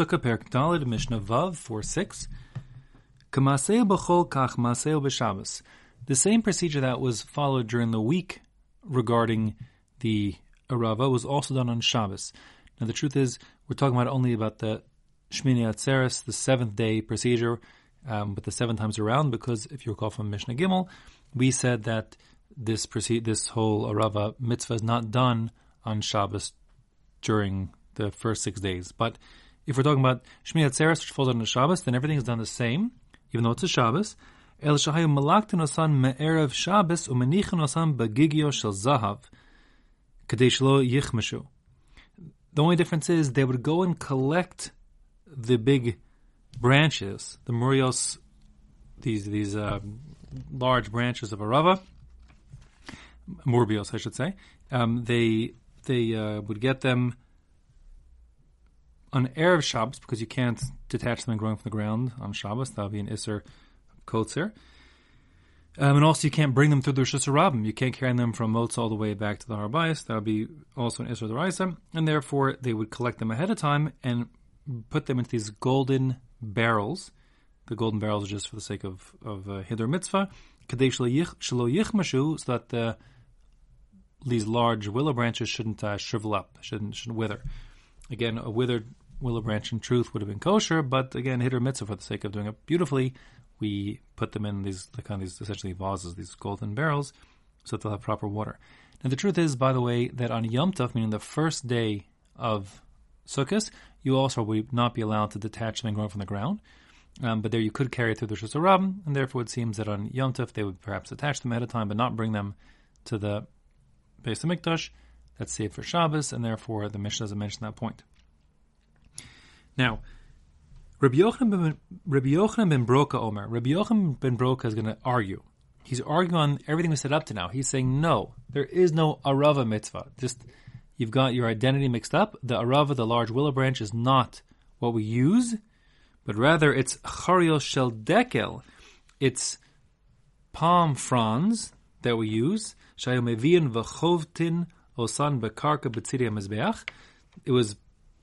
Sukkah Dalid Mishnah Vav 4 6. Kamaseo b'chol kach maseo b'Shabbos. The same procedure that was followed during the week regarding the Arava was also done on Shabbos. Now the truth is, we're talking about only about the Shmini Atzeres, the seventh day procedure, um, but the seven times around, because if you recall from Mishnah Gimel, we said that this proceed, this whole Arava mitzvah is not done on Shabbos during the first six days. But if we're talking about Shmini Atzeres, which falls on the Shabbos, then everything is done the same, even though it's a Shabbos. El shahayu osan me'erev Shabbos osan bagigio shel zahav. The only difference is they would go and collect the big branches, the murios, these these uh, large branches of arava, morbios, I should say. Um, they they uh, would get them on erev Shabbos because you can't detach them and growing from the ground on Shabbos. That would be an iser kotzer. Um, and also, you can't bring them through the Rosh. You can't carry them from Motza all the way back to the Har HaBayis. That would be also an Issur D'oraisa. And therefore, they would collect them ahead of time and put them into these golden barrels. The golden barrels are just for the sake of, of uh, Hiddur Mitzvah. Kadei Shelo Yichmashu, so that the, these large willow branches shouldn't uh, shrivel up, shouldn't, shouldn't wither. Again, a withered willow branch in truth would have been kosher, but again, hiddur Mitzvah for the sake of doing it beautifully we put them in these the kind of these essentially vases, these golden barrels, so that they'll have proper water. Now the truth is, by the way, that on Yom Tov, meaning the first day of Sukkot, you also would not be allowed to detach something growing from the ground. Um, but there you could carry it through the Shusarab, and therefore it seems that on Yom Tov they would perhaps attach them ahead of time, but not bring them to the Beis HaMikdash. That's safe for Shabbos, and therefore the Mishnah doesn't mention that point. Now, Rabbi Yochanan ben, Rabbi Yochanan ben Broka Omer. Rabbi Yochanan ben Broka is going to argue. He's arguing on everything we said up to now. He's saying no, there is no arava mitzvah. Just you've got your identity mixed up. The arava, the large willow branch, is not what we use, but rather it's charios shel dekel. It's palm fronds that we use. Shayomevian v'chovtin osan bekarka It was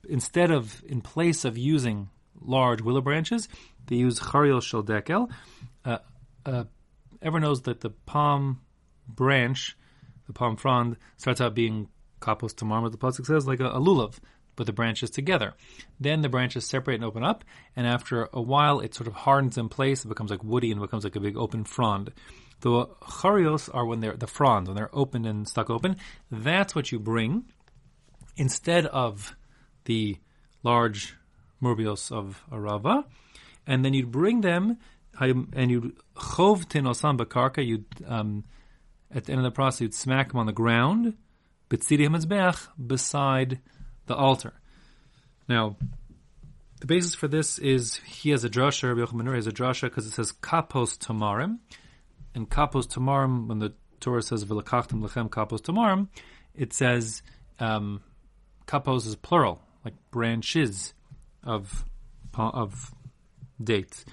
instead of in place of using large willow branches. They use charios shel dekel. Uh, uh, everyone knows that the palm branch, the palm frond, starts out being kapos tamar, what the pasuk says, like a, a lulav, but the branches together. Then the branches separate and open up, and after a while, it sort of hardens in place. It becomes like woody and becomes like a big open frond. The charios are when they're the fronds when they're open and stuck open. That's what you bring instead of the large Murbios of Arava, and then you'd bring them and you'd chov tinosam bakarka. You'd um, at the end of the process you'd smack them on the ground, bitzidi beside the altar. Now, the basis for this is he has a drasha. Rabbi Yochanan has a drasha because it says kapos tamarim, and kapos tamarim when the Torah says v'lakachtem lechem kapos tamarim, it says um, kapos is plural, like branches of of dates.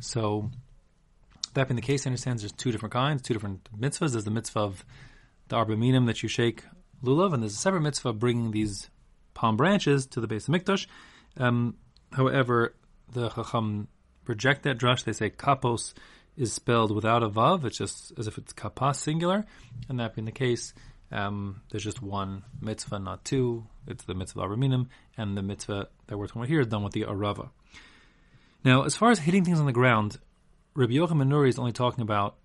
So that being the case, he understands there's two different kinds, two different mitzvahs. There's the mitzvah of the arba minim that you shake lulav, and there's a separate mitzvah bringing these palm branches to the Beis HaMikdash. Um, however, the chacham reject that drush. They say kapos is spelled without a vav. It's just as if it's kapas singular, and that being the case, um, there's just one mitzvah, not two. It's the mitzvah arba minim, and the mitzvah that we're talking about here is done with the arava. Now, as far as hitting things on the ground, Rabbi Yochanan Nuri is only talking about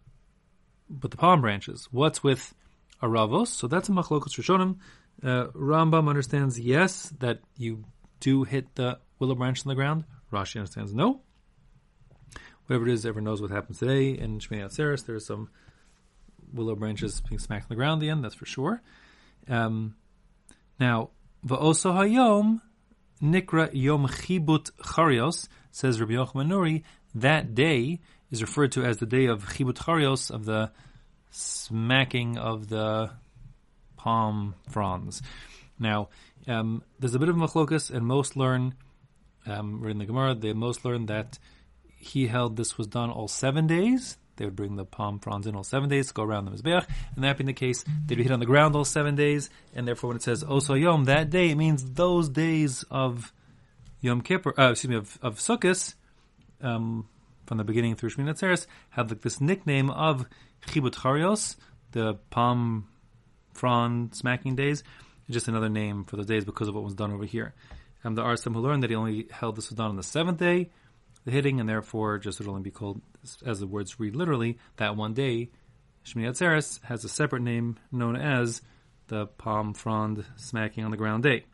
but the palm branches. What's with aravos? So that's a machlokas rishonim. Uh, Rambam understands yes that you do hit the willow branch on the ground. Rashi understands no. Whatever it is, everyone knows what happens today in Shmini Atzeres. There's some willow branches being smacked on the ground. The end, that's for sure. Um, now, va'oso hayom nikra yom chibut charios says Rabbi Yochanan. That day is referred to as the day of chibut charios of the smacking of the palm fronds. Now, um, there's a bit of machlokas, and most learn, um, reading the Gemara, they most learn that he held this was done all seven days. They would bring the palm fronds in all seven days, go around the Mizbeach, and that being the case, they'd be hit on the ground all seven days, and therefore when it says Oso Yom, that day, it means those days of Yom Kippur, uh, excuse me, of, of Sukkot, um, from the beginning through Shmini Atzeres, had like this nickname of Chibut Charios, the palm frond smacking days. Just another name for those days because of what was done over here. And there are some who learned that he only held this was done on the seventh day, the hitting, and therefore just would only be called, as the words read literally, that one day. Shmini Atzeres has a separate name known as the palm frond smacking on the ground day.